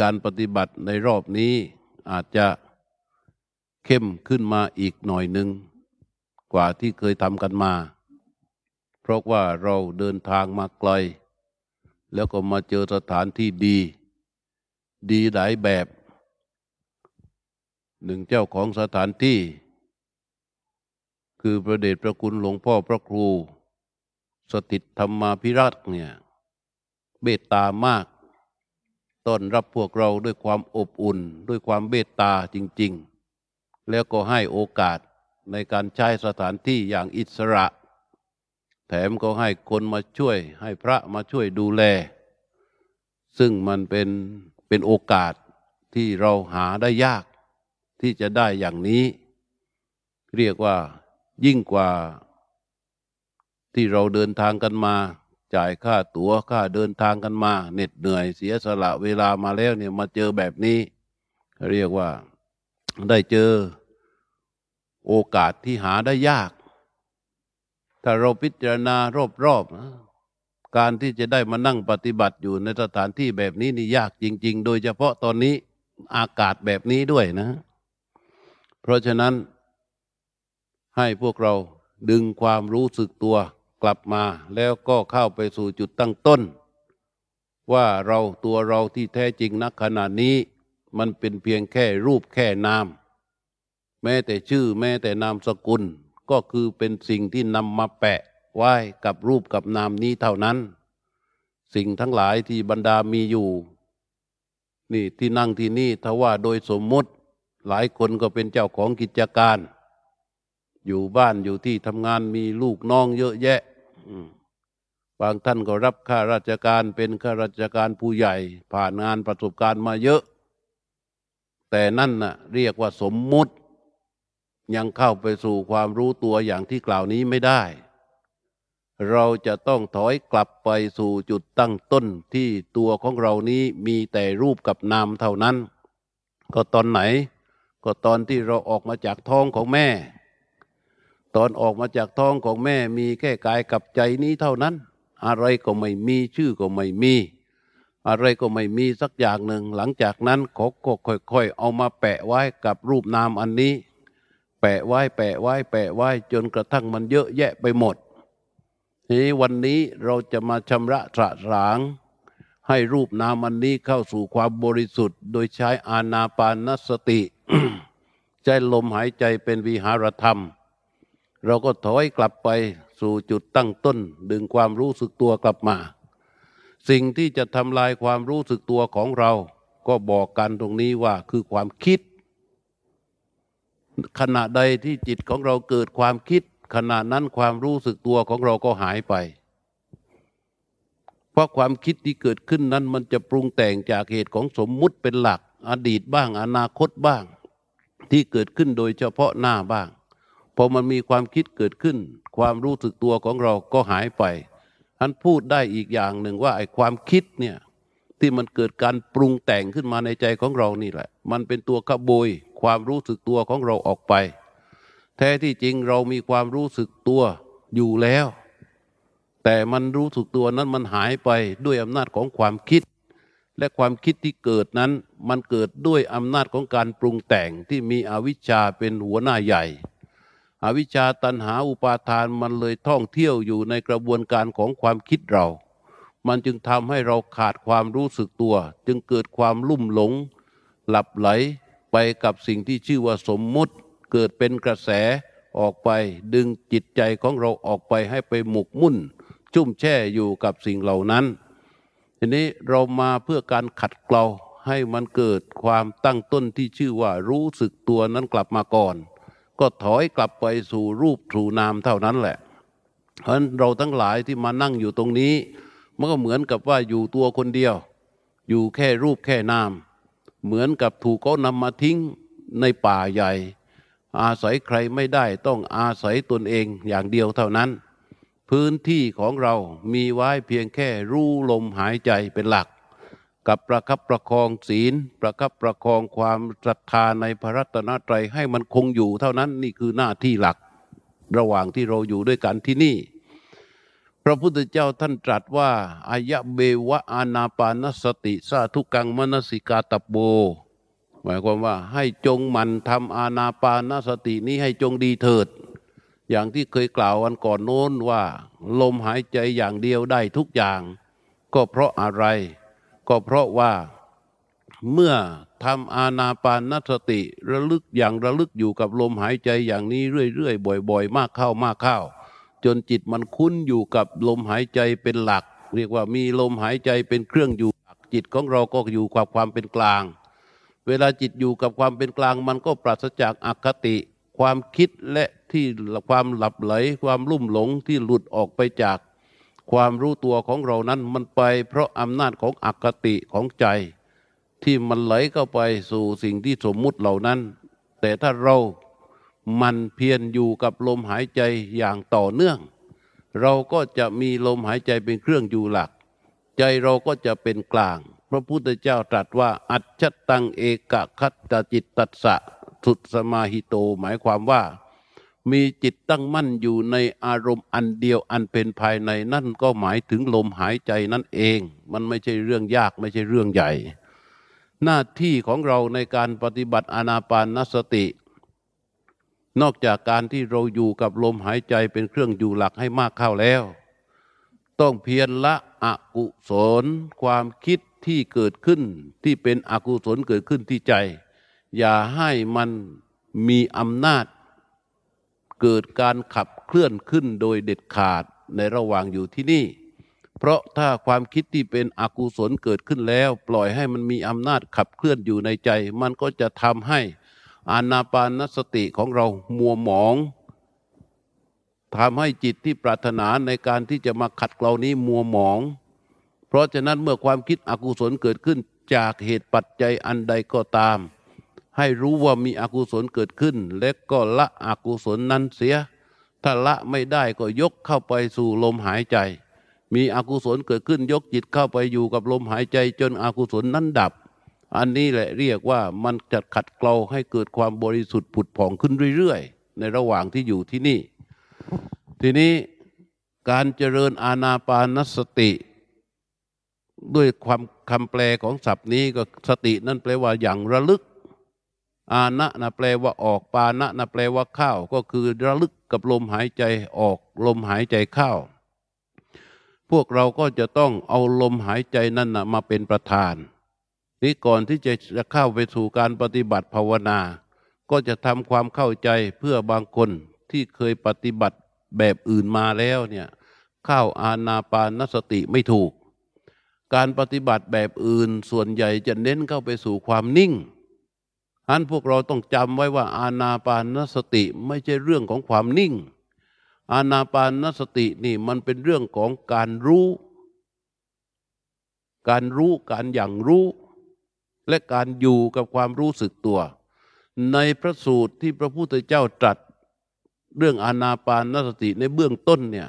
การปฏิบัติในรอบนี้อาจจะเข้มขึ้นมาอีกหน่อยหนึ่งกว่าที่เคยทำกันมา เพราะว่าเราเดินทางมาไกล แล้วก็มาเจอสถานที่ดี ดีหลายแบบ หนึ่งเจ้าของสถานที่ คือพระเดชพระคุณหลวงพ่อพระครู สถิตธรรมาภิรัตเนี่ยเบตตามาก ต้อนรับพวกเราด้วยความอบอุ่น ด้วยความเบตตาจริง ๆ แล้วก็ให้โอกาสในการใช้สถานที่อย่างอิสระ แถมก็ให้คนมาช่วย ให้พระมาช่วยดูแล ซึ่งมันเป็นเป็นโอกาสที่เราหาได้ยากที่จะได้อย่างนี้ เรียกว่ายิ่งกว่าที่เราเดินทางกันมา จ่ายค่าตัว๋วค่าเดินทางกันมาเหน็ดเหนื่อยเสียสละเวลามาแล้วเนี่ยมาเจอแบบนี้ เรียกว่าได้เจอโอกาสที่หาได้ยาก ถ้าเราพิจารณารอบๆการที่จะได้มานั่งปฏิบัติอยู่ในสถานที่แบบนี้นี่ยากจริง ๆ โดยเฉพาะตอนนี้อากาศแบบนี้ด้วยนะ เพราะฉะนั้นให้พวกเราดึงความรู้สึกตัว กลับมาแล้วก็เข้าไปสู่จุดตั้งต้น ว่าเราตัวเราที่แท้จริงนักขณะนี้ มันเป็นเพียงแค่รูปแค่นาม แม้แต่ชื่อแม้แต่นามสกุล ก็คือเป็นสิ่งที่นำมาแปะไว้กับรูปกับนามนี้เท่านั้น สิ่งทั้งหลายที่บรรดามีอยู่ นี่ที่นั่งที่นี่ถ้าว่าโดยสมมติหลายคนก็เป็นเจ้าของกิจการ อยู่บ้านอยู่ที่ทำงานมีลูกน้องเยอะแยะ บางท่านก็รับข้าราชการเป็นข้าราชการผู้ใหญ่ ผ่านงานประสบการณ์มาเยอะ แต่นั่นน่ะเรียกว่าสมมุติ ยังเข้าไปสู่ความรู้ตัวอย่างที่กล่าวนี้ไม่ได้ เราจะต้องถอยกลับไปสู่จุดตั้งต้นที่ตัวของเรานี้มีแต่รูปกับนามเท่านั้น ก็ตอนไหน ก็ตอนที่เราออกมาจากท้องของแม่ ตอนออกมาจากท้องของแม่มีแค่กายกับใจนี้เท่านั้น อะไรก็ไม่มีชื่อก็ไม่มี อะไรก็ไม่มีสักอย่างหนึ่ง หลังจากนั้นเขาก็ค่อยๆ เอามาแปะไว้กับรูปนามอันนี้ แปะไว้แปะไว้แปะไว้จนกระทั่งมันเยอะแยะไปหมดทีนี้วันนี้เราจะมาชำระสะสาง ให้รูปนามอันนี้เข้าสู่ความบริสุทธิ์ โดยใช้อานาปานสติใจลมหายใจเป็นวิหารธรรม เราก็ถอยกลับไปสู่จุดตั้งต้น ดึงความรู้สึกตัวกลับมา สิ่งที่จะทำลายความรู้สึกตัวของเรา ก็บอกกันตรงนี้ว่าคือความคิด ขณะใดที่จิตของเราเกิดความคิด ขณะนั้นความรู้สึกตัวของเราก็หายไป เพราะความคิดที่เกิดขึ้นนั้นมันจะปรุงแต่งจากเหตุของสมมุติเป็นหลัก อดีตบ้างอนาคตบ้าง ที่เกิดขึ้นโดยเฉพาะหน้าบ้าง อมันมีความคิดเกิดขึ้น ความรู้สึกตัวของเราก็หายไปท่านพูดได้อีกอย่างหนึ่งว่าไอ้ความคิดเนี่ยที่มันเกิดการปรุงแต่งขึ้นมาในใจของเรานี่แหละ มันเป็นตัวขบวยความรู้สึกตัวของเราออกไป แท้ที่จริงเรามีความรู้สึกตัวอยู่แล้ว แต่มันรู้สึกตัวนั้นมันหายไปด้วยอำนาจของความคิด และความคิดที่เกิดนั้น มันเกิดด้วยอำนาจของการปรุงแต่งที่มีอวิชชาเป็นหัวหน้าใหญ่ อวิชชาตันหาอุปาทานมันเลยท่องเที่ยวอยู่ในกระบวนการของความคิดเรา มันจึงทำให้เราขาดความรู้สึกตัว จึงเกิดความลุ่มหลง หลับไหลไปกับสิ่งที่ชื่อว่าสมมุติ เกิดเป็นกระแสออกไป ดึงจิตใจของเราออกไปให้ไปหมกมุ่น จุ่มแช่อยู่กับสิ่งเหล่านั้น ทีนี้เรามาเพื่อการขัดเกลาให้มันเกิดความตั้งต้นที่ชื่อว่ารู้สึกตัวนั้นกลับมาก่อน ก็ถอยกลับไปสู่รูปสู่นามเท่านั้นแหละ เพราะเราทั้งหลายที่มานั่งอยู่ตรงนี้ มันก็เหมือนกับว่าอยู่ตัวคนเดียว อยู่แค่รูปแค่นาม เหมือนกับถูกเขานำมาทิ้งในป่าใหญ่ อาศัยใครไม่ได้ต้องอาศัยตนเองอย่างเดียวเท่านั้น พื้นที่ของเรามีไว้เพียงแค่รู้ลมหายใจเป็นหลัก กับประคับประคองศีล ประคับประคองความศรัทธาในพระรัตนตรัยให้มันคงอยู่เท่านั้นนี่คือหน้าที่หลัก ระหว่างที่เราอยู่ด้วยกันที่นี่ พระพุทธเจ้าท่านตรัสว่าอายะเบวะอานาปานสติสาทุกังมนสิกาตโบ หมายความว่าให้จงมันทำอานาปานสตินี้ให้จงดีเถิด อย่างที่เคยกล่าววันก่อนโน้นว่า ลมหายใจอย่างเดียวได้ทุกอย่าง ก็เพราะอะไร ก็เพราะว่าเมื่อทำอานาปานสติระลึกอย่างระลึกอยู่กับลมหายใจอย่างนี้เรื่อยๆ บ่อย ๆ มากเข้ามากเข้า จนจิตมันคุ้นอยู่กับลมหายใจเป็นหลัก เรียกว่ามีลมหายใจเป็นเครื่องอยู่จิตของเราก็อยู่กับความเป็นกลาง เวลาจิตอยู่กับความเป็นกลางมันก็ปราศจากอคติ ความคิดและที่ความหลับไหล ความลุ่มหลงที่หลุดออกไปจาก ความรู้ตัวของเรานั้นมันไป เพราะอำนาจของอคติของใจ ที่มันไหลเข้าไปสู่สิ่งที่สมมุติเหล่านั้น แต่ถ้าเรามันเพียรอยู่กับลมหายใจอย่างต่อเนื่อง เราก็จะมีลมหายใจเป็นเครื่องอยู่หลัก ใจเราก็จะเป็นกลาง พระพุทธเจ้าตรัสว่า อัจฉตังเอกคัตจิตตัสสะสุดสมาหิโต หมายความว่า มีจิตตั้งมั่นอยู่ในอารมณ์อันเดียวอันเป็นภายในนั่นก็หมายถึงลมหายใจนั่นเอง มันไม่ใช่เรื่องยากไม่ใช่เรื่องใหญ่ หน้าที่ของเราในการปฏิบัติอานาปานสติ นอกจากการที่เราอยู่กับลมหายใจเป็นเครื่องอยู่หลักให้มากเข้าแล้ว ต้องเพียรละอกุศล ความคิดที่เกิดขึ้นที่เป็นอกุศลเกิดขึ้นที่ใจ อย่าให้มันมีอำนาจ เกิดการขับเคลื่อนขึ้นโดยเด็ดขาดในระหว่างอยู่ที่นี่ เพราะถ้าความคิดที่เป็นอกุศลเกิดขึ้นแล้ว ปล่อยให้มันมีอำนาจขับเคลื่อนอยู่ในใจ มันก็จะทำให้อานาปานสติของเรามัวหมองทำให้จิตที่ปรารถนาในการที่จะมาขัดเกลานี้มัวหมอง เพราะฉะนั้นเมื่อความคิดอกุศลเกิดขึ้นจากเหตุปัจจัยอันใดก็ตาม ให้รู้ว่ามีอกุศลเกิดขึ้น และก็ละอกุศลนั้นเสีย ถ้าละไม่ได้ก็ยกเข้าไปสู่ลมหายใจ มีอกุศลเกิดขึ้นยกจิตเข้าไปอยู่กับลมหายใจจนอกุศลนั้นดับ อันนี้แหละเรียกว่ามันจะขัดเกลาให้เกิดความบริสุทธิ์ผุดผ่องขึ้นเรื่อยๆ ในระหว่างที่อยู่ที่นี่ ทีนี้การเจริญอาณาปานสติ ด้วยความคำแปลของศัพท์นี้ก็สตินั่นแปลว่าอย่างระลึก อานะนะแปลว่าออกปานะนะแปลว่าเข้าก็คือระลึกกับลมหายใจออกลมหายใจเข้าพวกเราก็จะต้องเอาลมหายใจนั่นนะมาเป็นประธานนี่ก่อนที่จะจะเข้าไปสู่การปฏิบัติภาวนา ก็จะทำความเข้าใจเพื่อบางคนที่เคยปฏิบัติแบบอื่นมาแล้วเนี่ยเข้าอาณาปานสติไม่ถูก การปฏิบัติแบบอื่นส่วนใหญ่จะเน้นเข้าไปสู่ความนิ่ง อันพวกเราต้องจำไว้ว่าอาณาปานสติไม่ใช่เรื่องของความนิ่ง อานาปานสตินี่มันเป็นเรื่องของการรู้ การรู้การอย่างรู้ และการอยู่กับความรู้สึกตัว ในพระสูตรที่พระพุทธเจ้าตรัส เรื่องอานาปานสติในเบื้องต้นเนี่ย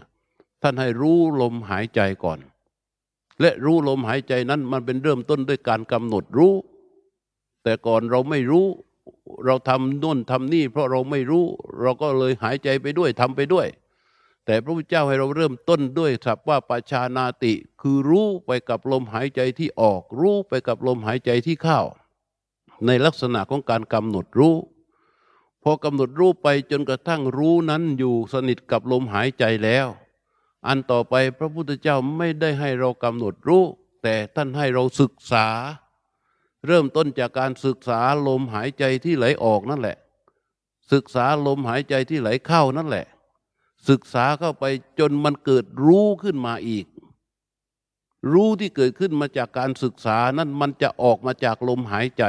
ท่านให้รู้ลมหายใจก่อน และรู้ลมหายใจนั้นมันเป็นเริ่มต้นด้วยการกำหนดรู้ แต่ก่อนเราไม่รู้ เราทำนู่นทำนี่ เพราะเราไม่รู้ เราก็เลยหายใจไปด้วยทำไปด้วย แต่พระพุทธเจ้าให้เราเริ่มต้นด้วยศัพท์ว่าปัจชานาติ คือรู้ไปกับลมหายใจที่ออก รู้ไปกับลมหายใจที่เข้า ในลักษณะของการกำหนดรู้พอกำหนดรู้ไปจนกระทั่งรู้นั้นอยู่สนิทกับลมหายใจแล้ว อันต่อไปพระพุทธเจ้าไม่ได้ให้เรากำหนดรู้ แต่ท่านให้เราศึกษา เริ่มต้นจากการศึกษาลมหายใจที่ไหลออกนั่นแหละ ศึกษาลมหายใจที่ไหลเข้านั่นแหละ ศึกษาเข้าไปจนมันเกิดรู้ขึ้นมาอีก รู้ที่เกิดขึ้นมาจากการศึกษานั้นมันจะออกมาจากลมหายใจ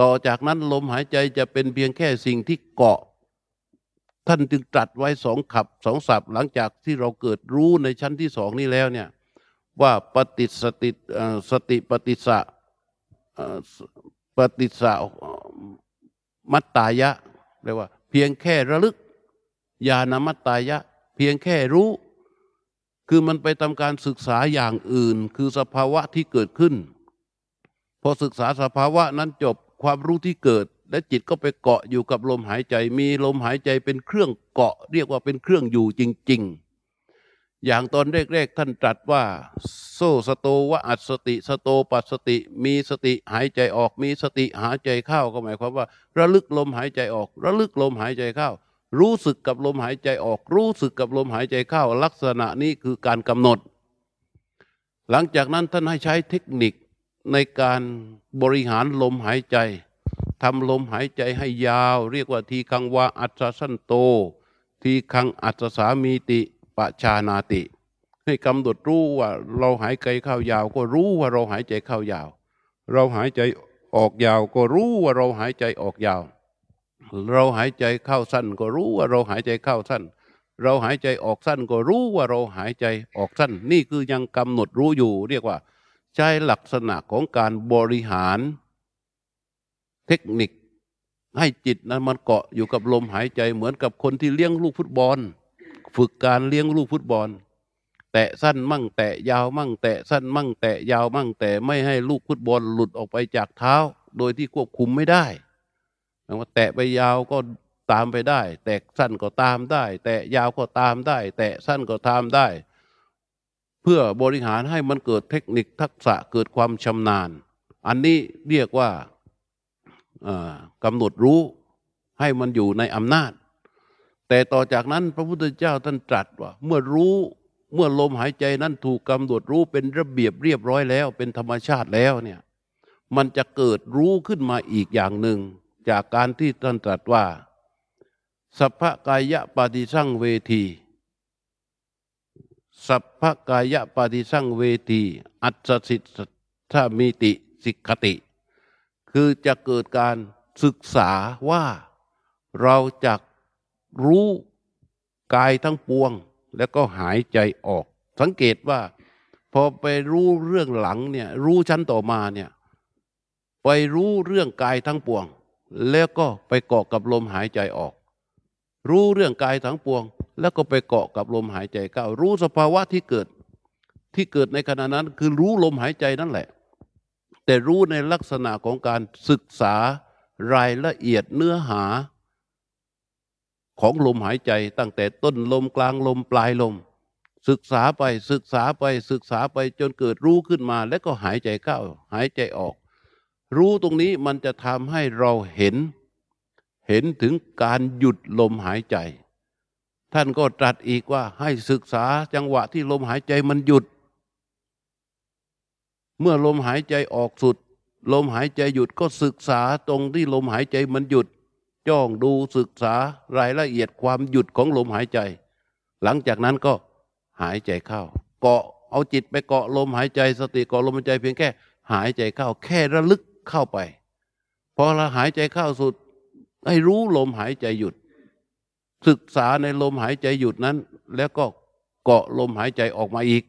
ต่อจากนั้นลมหายใจจะเป็นเพียงแค่สิ่งที่เกาะ ท่านจึงตรัสไว้สองขับสองสับหลังจากที่เราเกิดรู้ในชั้นที่สองนี้แล้วเนี่ยว่าปฏิสติสติปฏิสะ ปฏิสะมัตตายะเรียกว่า เพียงแค่ระลึกญาณมัตตายะ เพียงแค่รู้ คือมันไปทำการศึกษาอย่างอื่น คือสภาวะที่เกิดขึ้น พอศึกษาสภาวะนั้นจบความรู้ที่เกิด และจิตก็ไปเกาะอยู่กับลมหายใจ มีลมหายใจเป็นเครื่องเกาะ เรียกว่าเป็นเครื่องอยู่จริง อย่างตอนแรกๆท่านตรัสว่าโซสโตวะอัสติ สโตปัสติ มีสติหายใจออกมีสติหายใจเข้าก็หมายความว่า ระลึกลมหายใจออก ระลึกลมหายใจเข้า รู้สึกกับลมหายใจออก รู้สึกกับลมหายใจเข้า ลักษณะนี้คือการกำหนด หลังจากนั้นท่านให้ใช้เทคนิคในการบริหารลมหายใจทำลมหายใจให้ยาว เรียกว่าทีคังวาอัศสันโต ทีคังอัศสามีติ ปชานาติ ให้กำหนดรู้ว่าเราหายใจเข้ายาว ก็รู้ว่าเราหายใจเข้ายาว เราหายใจออกยาว ก็รู้ว่าเราหายใจออกยาว เราหายใจเข้าสั้น ก็รู้ว่าเราหายใจเข้าสั้น เราหายใจออกสั้น ก็รู้ว่าเราหายใจออกสั้น นี่คือยังกำหนดรู้อยู่ เรียกว่า ใช้ลักษณะของการบริหาร เทคนิคให้จิตนั้นมันเกาะอยู่กับลมหายใจเหมือนกับคนที่เลี้ยงลูกฟุตบอล ฝึกการเลี้ยงลูกฟุตบอล แตะสั้นมั่ง แตะยาวมั่ง แตะสั้นมั่ง แตะยาวมั่ง แต่ไม่ให้ลูกฟุตบอลหลุดออกไปจากเท้า โดยที่ควบคุมไม่ได้ว่าแตะไปยาวก็ตามไปได้ แตะสั้นก็ตามได้ แตะยาวก็ตามได้ แตะสั้นก็ตามได้ เพื่อบริหารให้มันเกิดเทคนิคทักษะเกิดความชำนาญ อันนี้เรียกว่ากำหนดรู้ให้มันอยู่ในอำนาจ แต่ต่อจากนั้นพระพุทธเจ้าท่านตรัสว่า เมื่อรู้เมื่อลมหายใจนั้นถูกกำหนดรู้เป็นระเบียบเรียบร้อยแล้ว เป็นธรรมชาติแล้วเนี่ยมันจะเกิดรู้ขึ้นมาอีกอย่างหนึ่ง จากการที่ท่านตรัสว่า สัพพกายะปฏิสั่งเวที สัพพกายะปฏิสั่งเวที อัศสิทธามิติสิกขติ คือจะเกิดการศึกษาว่าเราจะ รู้กายทั้งปวง แล้วก็หายใจออก สังเกตว่า พอไปรู้เรื่องหลังเนี่ยรู้ชั้นต่อมาเนี่ยไปรู้เรื่องกายทั้งปวง แล้วก็ไปเกาะกับลมหายใจออก รู้เรื่องกายทั้งปวง แล้วก็ไปเกาะกับลมหายใจเข้ารู้สภาวะที่เกิดที่เกิดในขณะนั้นคือรู้ลมหายใจนั่นแหละ แต่รู้ในลักษณะของการศึกษารายละเอียดเนื้อหา ของลมหายใจตั้งแต่ต้นลมกลางลมปลายลม ศึกษาไปศึกษาไปศึกษาไปจนเกิดรู้ขึ้นมา แล้วก็หายใจเข้าหายใจออก รู้ตรงนี้มันจะทำให้เราเห็น เห็นถึงการหยุดลมหายใจ ท่านก็ตรัสอีกว่าให้ศึกษาจังหวะที่ลมหายใจมันหยุด เมื่อลมหายใจออกสุด ลมหายใจหยุดก็ศึกษาตรงที่ลมหายใจมันหยุด จ้องดูศึกษารายละเอียดความหยุดของลมหายใจ หลังจากนั้นก็หายใจเข้า เกาะเอาจิตไปเกาะลมหายใจ สติเกาะลมหายใจเพียงแค่ หายใจเข้า แค่ระลึกเข้าไปพอเราหายใจเข้าสุด ให้รู้ลมหายใจหยุด ศึกษาในลมหายใจหยุดนั้น แล้วก็เกาะลมหายใจออกมาอีก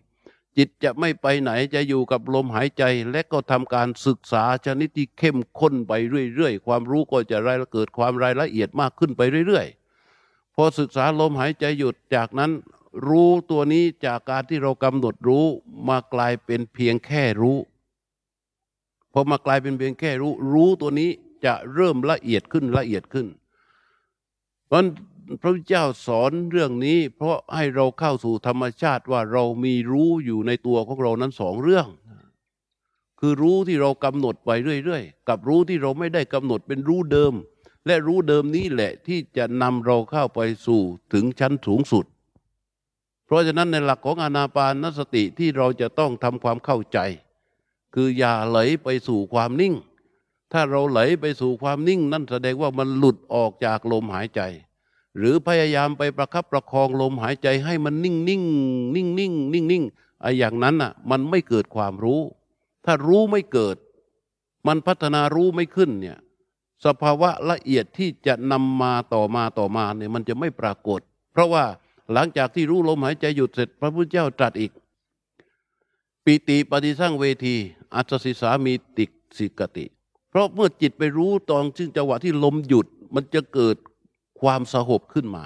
จิตจะไม่ไปไหนจะอยู่กับลมหายใจ และก็ทำการศึกษาชนิดที่เข้มข้นไปเรื่อยๆ ความรู้ก็จะรายเกิดความรายละเอียดมากขึ้นไปเรื่อยๆ พอศึกษาลมหายใจหยุดจากนั้น รู้ตัวนี้จากการที่เรากำหนดรู้มากลายเป็นเพียงแค่รู้พอมากลายเป็นเพียงแค่รู้ รู้ตัวนี้จะเริ่มละเอียดขึ้นละเอียดขึ้นเพราะ พระพุทธเจ้าสอนเรื่องนี้ เพราะให้เราเข้าสู่ธรรมชาติว่าเรามีรู้อยู่ในตัวของเรานั้นสองเรื่อง คือรู้ที่เรากำหนดไปเรื่อยๆ กับรู้ที่เราไม่ได้กำหนดเป็นรู้เดิม และรู้เดิมนี้แหละที่จะนำเราเข้าไปสู่ถึงชั้นสูงสุด เพราะฉะนั้นในหลักของอนาปานสติที่เราจะต้องทำความเข้าใจ คืออย่าไหลไปสู่ความนิ่ง ถ้าเราไหลไปสู่ความนิ่ง นั่นแสดงว่ามันหลุดออกจากลมหายใจ หรือพยายามไปประคับประคองลมหายใจให้มันนิ่งนิ่งนิ่งนิ่งนิ่งนิ่งไอ้อย่างนั้นอะมันไม่เกิดความรู้ ถ้ารู้ไม่เกิด มันพัฒนารู้ไม่ขึ้นเนี่ยสภาวะละเอียดที่จะนำมาต่อมาต่อมาเนี่ยมันจะไม่ปรากฏ เพราะว่าหลังจากที่รู้ลมหายใจหยุดเสร็จพระพุทธเจ้าตรัสอีก ปิติปฏิสั่งเวที อัศสิสามีติสิกติ เพราะเมื่อจิตไปรู้ตอนซึ่งจังหวะที่ลมหยุดมันจะเกิด ความสงบขึ้นมา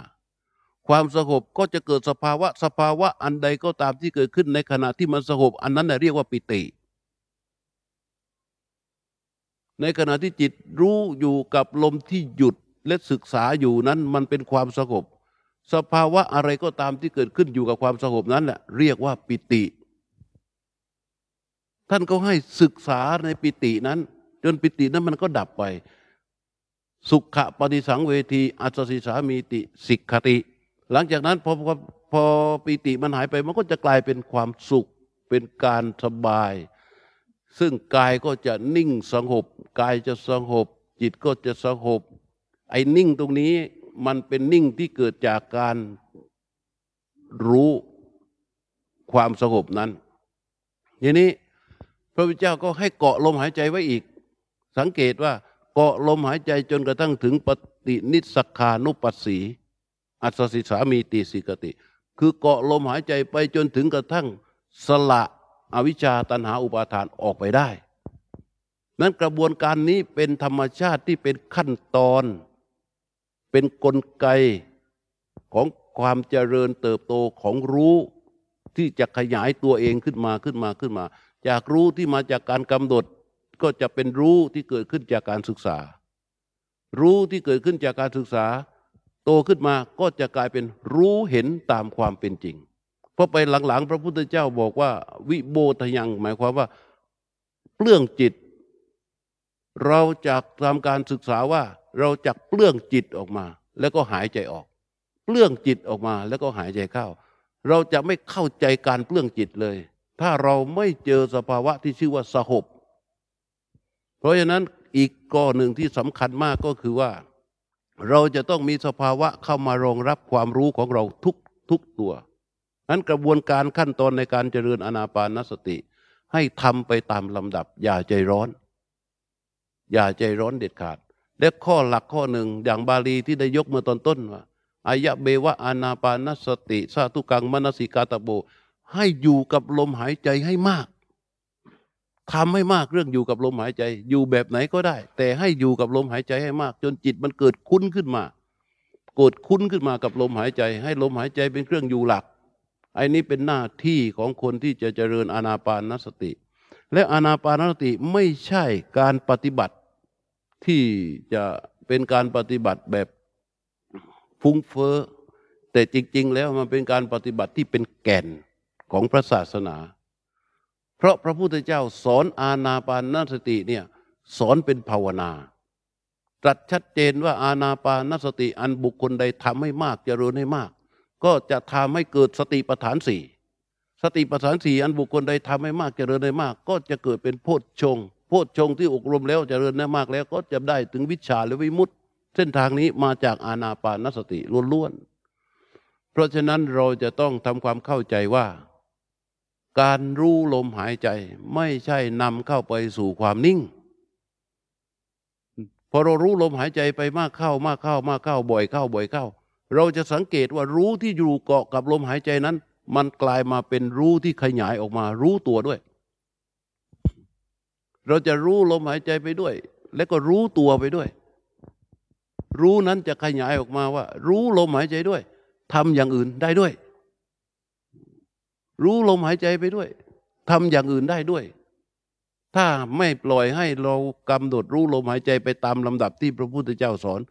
ความสงบก็จะเกิดสภาวะสภาวะอันใดก็ตามที่เกิดขึ้นในขณะที่มันสงบอันนั้นเรียกว่าปิติ ในขณะที่จิตรู้อยู่กับลมที่หยุดและศึกษาอยู่นั้นมันเป็นความสงบสภาวะอะไรก็ตามที่เกิดขึ้นอยู่กับความสงบนั้นแหละเรียกว่าปิติ ท่านก็ให้ศึกษาในปิตินั้น จนปิตินั้นมันก็ดับไป สุขะปฏิสังเวทีอัศสิสามีติสิกขติ หลังจากนั้นพอพอพอปิติมันหายไปมันก็จะกลายเป็นความสุขเป็นการสบาย ซึ่งกายก็จะนิ่งสงบกายจะสงบ จิตก็จะสงบ ไอ้นิ่งตรงนี้มันเป็นนิ่งที่เกิดจากการรู้ความสงบนั้น ทีนี้พระพุทธเจ้าก็ให้เกาะลมหายใจไว้อีก สังเกตว่า เกาะลมหายใจจนกระทั่งถึงปฏินิสคานุปัสสี อัศสิสามีติสิกติ คือเกาะลมหายใจไปจนถึงกระทั่งสละอวิชชาตันหาอุปาทานออกไปได้ นั้นกระบวนการนี้เป็นธรรมชาติที่เป็นขั้นตอน เป็นนกลไกของความเจริญเติบโตของรู้ ที่จะขยายตัวเองขึ้นมาขึ้นมาขึ้นมา จากรู้ที่มาจากการกำหนด ก็จะเป็นรู้ที่เกิดขึ้นจากการศึกษา รู้ที่เกิดขึ้นจากการศึกษา โตขึ้นมาก็จะกลายเป็นรู้เห็นตามความเป็นจริง เพราะไปหลังๆ พระพุทธเจ้าบอกว่า วิโบทยัง หมายความว่าเปลื้องจิต เราจากทำการศึกษาว่า เราจะเปลื้องจิตออกมา แล้วก็หายใจออก เปลื้องจิตออกมาแล้วก็หายใจเข้า เราจะไม่เข้าใจการเปลื้องจิตเลย ถ้าเราไม่เจอสภาวะที่ชื่อว่าสหบ เพราะฉะนั้นอีกก้อหนึ่งที่สำคัญมากก็คือว่า เราจะต้องมีสภาวะเข้ามารองรับความรู้ของเราทุกทุกตัวนั้นกระบวนการขั้นตอนในการเจริญอนาปานสติ ให้ทำไปตามลำดับ อย่าใจร้อน อย่าใจร้อนเด็ดขาด และข้อหลักข้อหนึ่งอย่างบาลีที่ได้ยกเมื่อตอนต้นว่าอายะเบวะอานาปานสติ สาตุกังมนสิกาตะโบ ให้อยู่กับลมหายใจให้มาก ทำให้มากเรื่องอยู่กับลมหายใจ อยู่แบบไหนก็ได้ แต่ให้อยู่กับลมหายใจให้มาก จนจิตมันเกิดคุ้นขึ้นมาเกิดคุ้นขึ้นมากับลมหายใจ ให้ลมหายใจเป็นเครื่องอยู่หลักไอ้นี้เป็นหน้าที่ของคนที่จะเจริญอานาปานสติ และอานาปานสติไม่ใช่การปฏิบัติที่จะเป็นการปฏิบัติแบบฟุ้งเฟ้อแต่จริง ๆ แล้วมันเป็นการปฏิบัติที่เป็นแก่นของพระศาสนา เพราะพระพุทธเจ้าสอนอาณาปานสติเนี่ยสอนเป็นภาวนาตรัสชัดเจนว่าอาณาปานสติอันบุคคลใดทำให้มากจเจริญให้มาก ก็จะทำให้เกิดสติปัฏฐานสี่สติปัฏฐานสี่อันบุคคลใดทำให้มากจเจริญให้มาก ก็จะเกิดเป็นโพชฌงโพชฌงที่อบรมแล้วจเจริญได้มากแล้ว ก็จะได้ถึงวิชาและวิมุตติ เส้นทางนี้มาจากอาณาปานสติล้วนๆเพราะฉะนั้นเราจะต้องทำความเข้าใจว่า การรู้ลมหายใจ ไม่ใช่นำเข้าไปสู่ความนิ่งพอเรารู้ลมหายใจไปมากเข้ามากเข้ามากเข้าบ่อยเข้าบ่อยเข้า เราจะสังเกตว่ารู้ที่อยู่เกาะกับลมหายใจนั้น มันกลายมาเป็นรู้ที่ขยายออกมา รู้ตัวด้วย เราจะรู้ลมหายใจไปด้วย แล้วก็รู้ตัวไปด้วย รู้นั้นจะขยายออกมาว่า รู้ลมหายใจด้วยทำอย่างอื่นได้ด้วย รู้ลมหายใจไปด้วยทำอย่างอื่นได้ด้วย ถ้าไม่ปล่อยให้เรากำหนดรู้ลมหายใจไปตามลำดับที่พระพุทธเจ้าสอน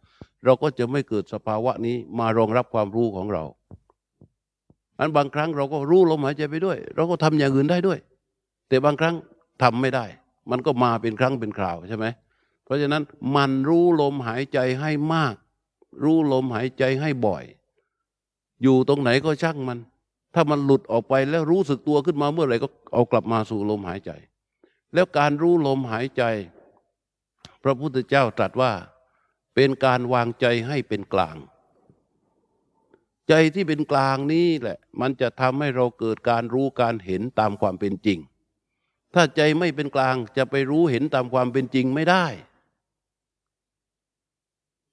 เราก็จะไม่เกิดสภาวะนี้มารองรับความรู้ของเราอันบางครั้งเราก็รู้ลมหายใจไปด้วย เราก็ทำอย่างอื่นได้ด้วย แต่บางครั้งทำไม่ได้ มันก็มาเป็นครั้งเป็นคราวใช่ไหมเพราะฉะนั้นมันรู้ลมหายใจให้มาก รู้ลมหายใจให้บ่อย อยู่ตรงไหนก็ช่างมัน ถ้ามันหลุดออกไปแล้วรู้สึกตัวขึ้นมาเมื่อไหร่ก็เอากลับมาสู่ลมหายใจ แล้วการรู้ลมหายใจ พระพุทธเจ้าตรัสว่าเป็นการวางใจให้เป็นกลาง ใจที่เป็นกลางนี้แหละ มันจะทำให้เราเกิดการรู้การเห็นตามความเป็นจริง ถ้าใจไม่เป็นกลางจะไปรู้เห็นตามความเป็นจริงไม่ได้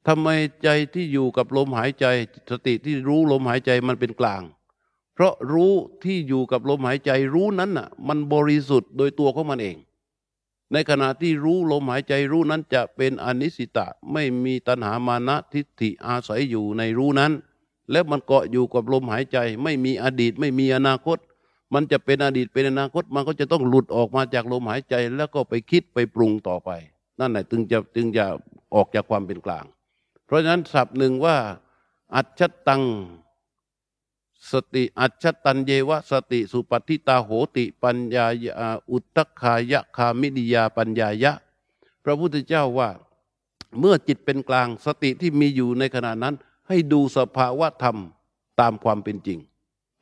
ทำไมใจที่อยู่กับลมหายใจ สติที่รู้ลมหายใจมันเป็นกลาง เพราะรู้ที่อยู่กับลมหายใจรู้นั้นน่ะ มันบริสุทธิ์โดยตัวของมันเอง ในขณะที่รู้ลมหายใจรู้นั้นจะเป็นอนิสิตะไม่มีตัณหามานะทิฏฐิอาศัยอยู่ในรู้นั้น แล้วมันเกาะอยู่กับลมหายใจ ไม่มีอดีตไม่มีอนาคต มันจะเป็นอดีตเป็นอนาคตมันก็จะต้องหลุดออกมาจากลมหายใจ แล้วก็ไปคิดไปปรุงต่อไป นั่นแหละจึงจะจึงจะออกจากความเป็นกลาง เพราะฉะนั้นศัพท์หนึ่งว่า อัจฉตัง สติอัจฉตันเยวะสติสุปฏิตาโหติปัญญาอุตตคายะคามินิยาปัญญายะ พระพุทธเจ้าว่าเมื่อจิตเป็นกลางสติที่มีอยู่ในขณะนั้น ให้ดูสภาวะธรรมตามความเป็นจริง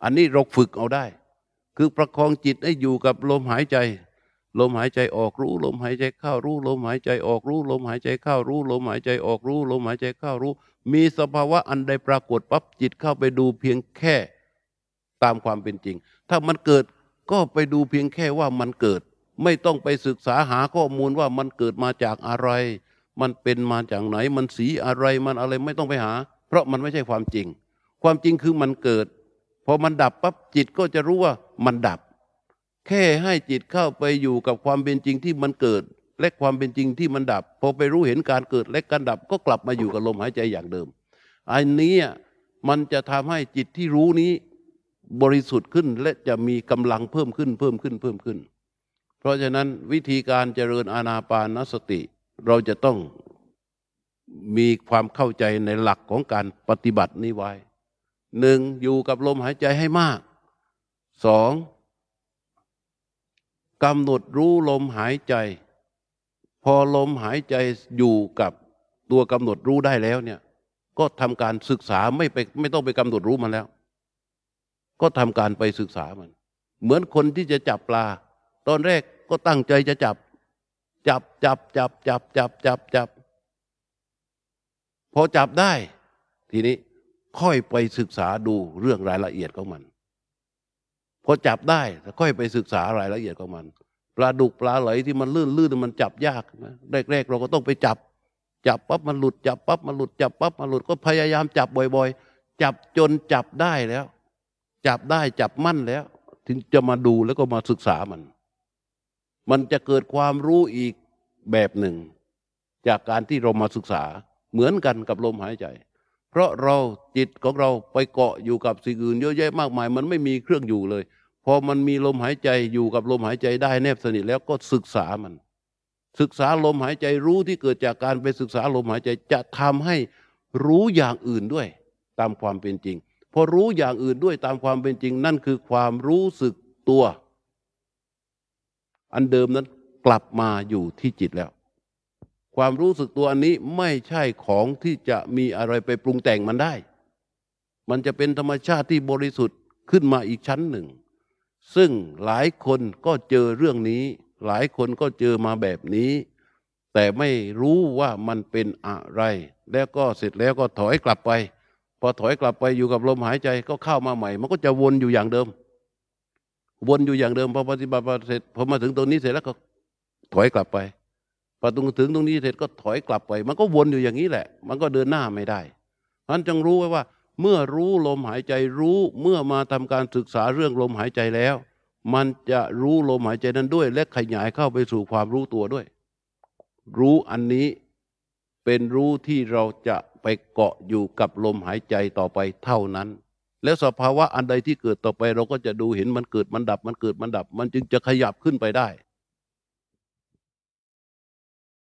อันนี้เราฝึกเอาได้ คือประคองจิตให้อยู่กับลมหายใจ ลมหายใจออกรู้ลมหายใจเข้ารู้ลมหายใจออกรู้ลมหายใจเข้ารู้ลมหายใจออกรู้ลมหายใจเข้ารู้ มีสภาวะอันใดปรากฏปั๊บจิตเข้าไปดูเพียงแค่ตามความเป็นจริง ถ้ามันเกิดก็ไปดูเพียงแค่ว่ามันเกิด ไม่ต้องไปศึกษาหาข้อมูลว่ามันเกิดมาจากอะไร มันเป็นมาจากไหน มันสีอะไรมันอะไรไม่ต้องไปหา เพราะมันไม่ใช่ความจริง ความจริงคือมันเกิดพอมันดับปั๊บจิตก็จะรู้ว่ามันดับ แค่ให้จิตเข้าไปอยู่กับความเป็นจริงที่มันเกิด และความเป็นจริงที่มันดับ พอไปรู้เห็นการเกิดและการดับก็กลับมาอยู่กับลมหายใจอย่างเดิม อันนี้มันจะทำให้จิตที่รู้นี้บริสุทธิ์ขึ้นและจะมีกำลังเพิ่มขึ้นเพิ่มขึ้นเพิ่มขึ้น เพราะฉะนั้นวิธีการเจริญอาณาปานสติ เราจะต้องมีความเข้าใจในหลักของการปฏิบัตินี้ไว้หนึ่งอยู่กับลมหายใจให้มากสอง กำหนดรู้ลมหายใจ พอลมหายใจอยู่กับตัวกำหนดรู้ได้แล้วเนี่ย ก็ทำการศึกษาไม่ไปไม่ต้องไปกำหนดรู้มันแล้ว ก็ทำการไปศึกษามัน เหมือนคนที่จะจับปลา ตอนแรกก็ตั้งใจจะจับ จับจับจับจับจับจับจับพอจับได้ ทีนี้ค่อยไปศึกษาดูเรื่องรายละเอียดของมัน พอจับได้ค่อยไปศึกษารายละเอียดของมัน ปลาดุกปลาไหลที่มันลื่นลื่นมันจับยากนะแรกๆ เราก็ต้องไปจับ จับปั๊บมันหลุดจับปั๊บมันหลุดจับปั๊บมันหลุดก็พยายามจับบ่อยๆ จับจนจับได้แล้ว จับได้จับมั่นแล้ว ถึงจะมาดูแล้วก็มาศึกษามัน มันจะเกิดความรู้อีกแบบหนึ่ง จากการที่เรามาศึกษาเหมือนกันกับลมหายใจ เพราะเราจิตของเราไปเกาะอยู่กับสิ่งอื่นเยอะแยะมากมาย มันไม่มีเครื่องอยู่เลย พอมันมีลมหายใจอยู่กับลมหายใจได้แนบสนิทแล้วก็ศึกษามัน ศึกษาลมหายใจรู้ที่เกิดจากการไปศึกษาลมหายใจจะทำให้รู้อย่างอื่นด้วย ตามความเป็นจริง พอรู้อย่างอื่นด้วยตามความเป็นจริง นั่นคือความรู้สึกตัว อันเดิมนั้นกลับมาอยู่ที่จิตแล้ว ความรู้สึกตัวอันนี้ไม่ใช่ของที่จะมีอะไรไปปรุงแต่งมันได้ มันจะเป็นธรรมชาติที่บริสุทธิ์ขึ้นมาอีกชั้นหนึ่ง ซึ่งหลายคนก็เจอเรื่องนี้ หลายคนก็เจอมาแบบนี้ แต่ไม่รู้ว่ามันเป็นอะไร แล้วก็เสร็จแล้วก็ถอยกลับไป พอถอยกลับไปอยู่กับลมหายใจก็เข้ามาใหม่ มันก็จะวนอยู่อย่างเดิม วนอยู่อย่างเดิมพอปฏิบัติเสร็จพอมาถึงตรงนี้เสร็จแล้วก็ถอยกลับไป พอตรงถึงตรงนี้เสร็จก็ถอยกลับไป มันก็วนอยู่อย่างนี้แหละ มันก็เดินหน้าไม่ได้นั้นจงรู้ไว้ว่า เมื่อรู้ลมหายใจรู้เมื่อมาทำการศึกษาเรื่องลมหายใจแล้ว มันจะรู้ลมหายใจนั้นด้วย และขยายเข้าไปสู่ความรู้ตัวด้วย รู้อันนี้เป็นรู้ที่เราจะไปเกาะอยู่กับลมหายใจต่อไปเท่านั้น แล้วสภาวะอันใดที่เกิดต่อไป เราก็จะดูเห็นมันเกิดมันดับมันเกิดมันดับ มันจึงจะขยับขึ้นไปได้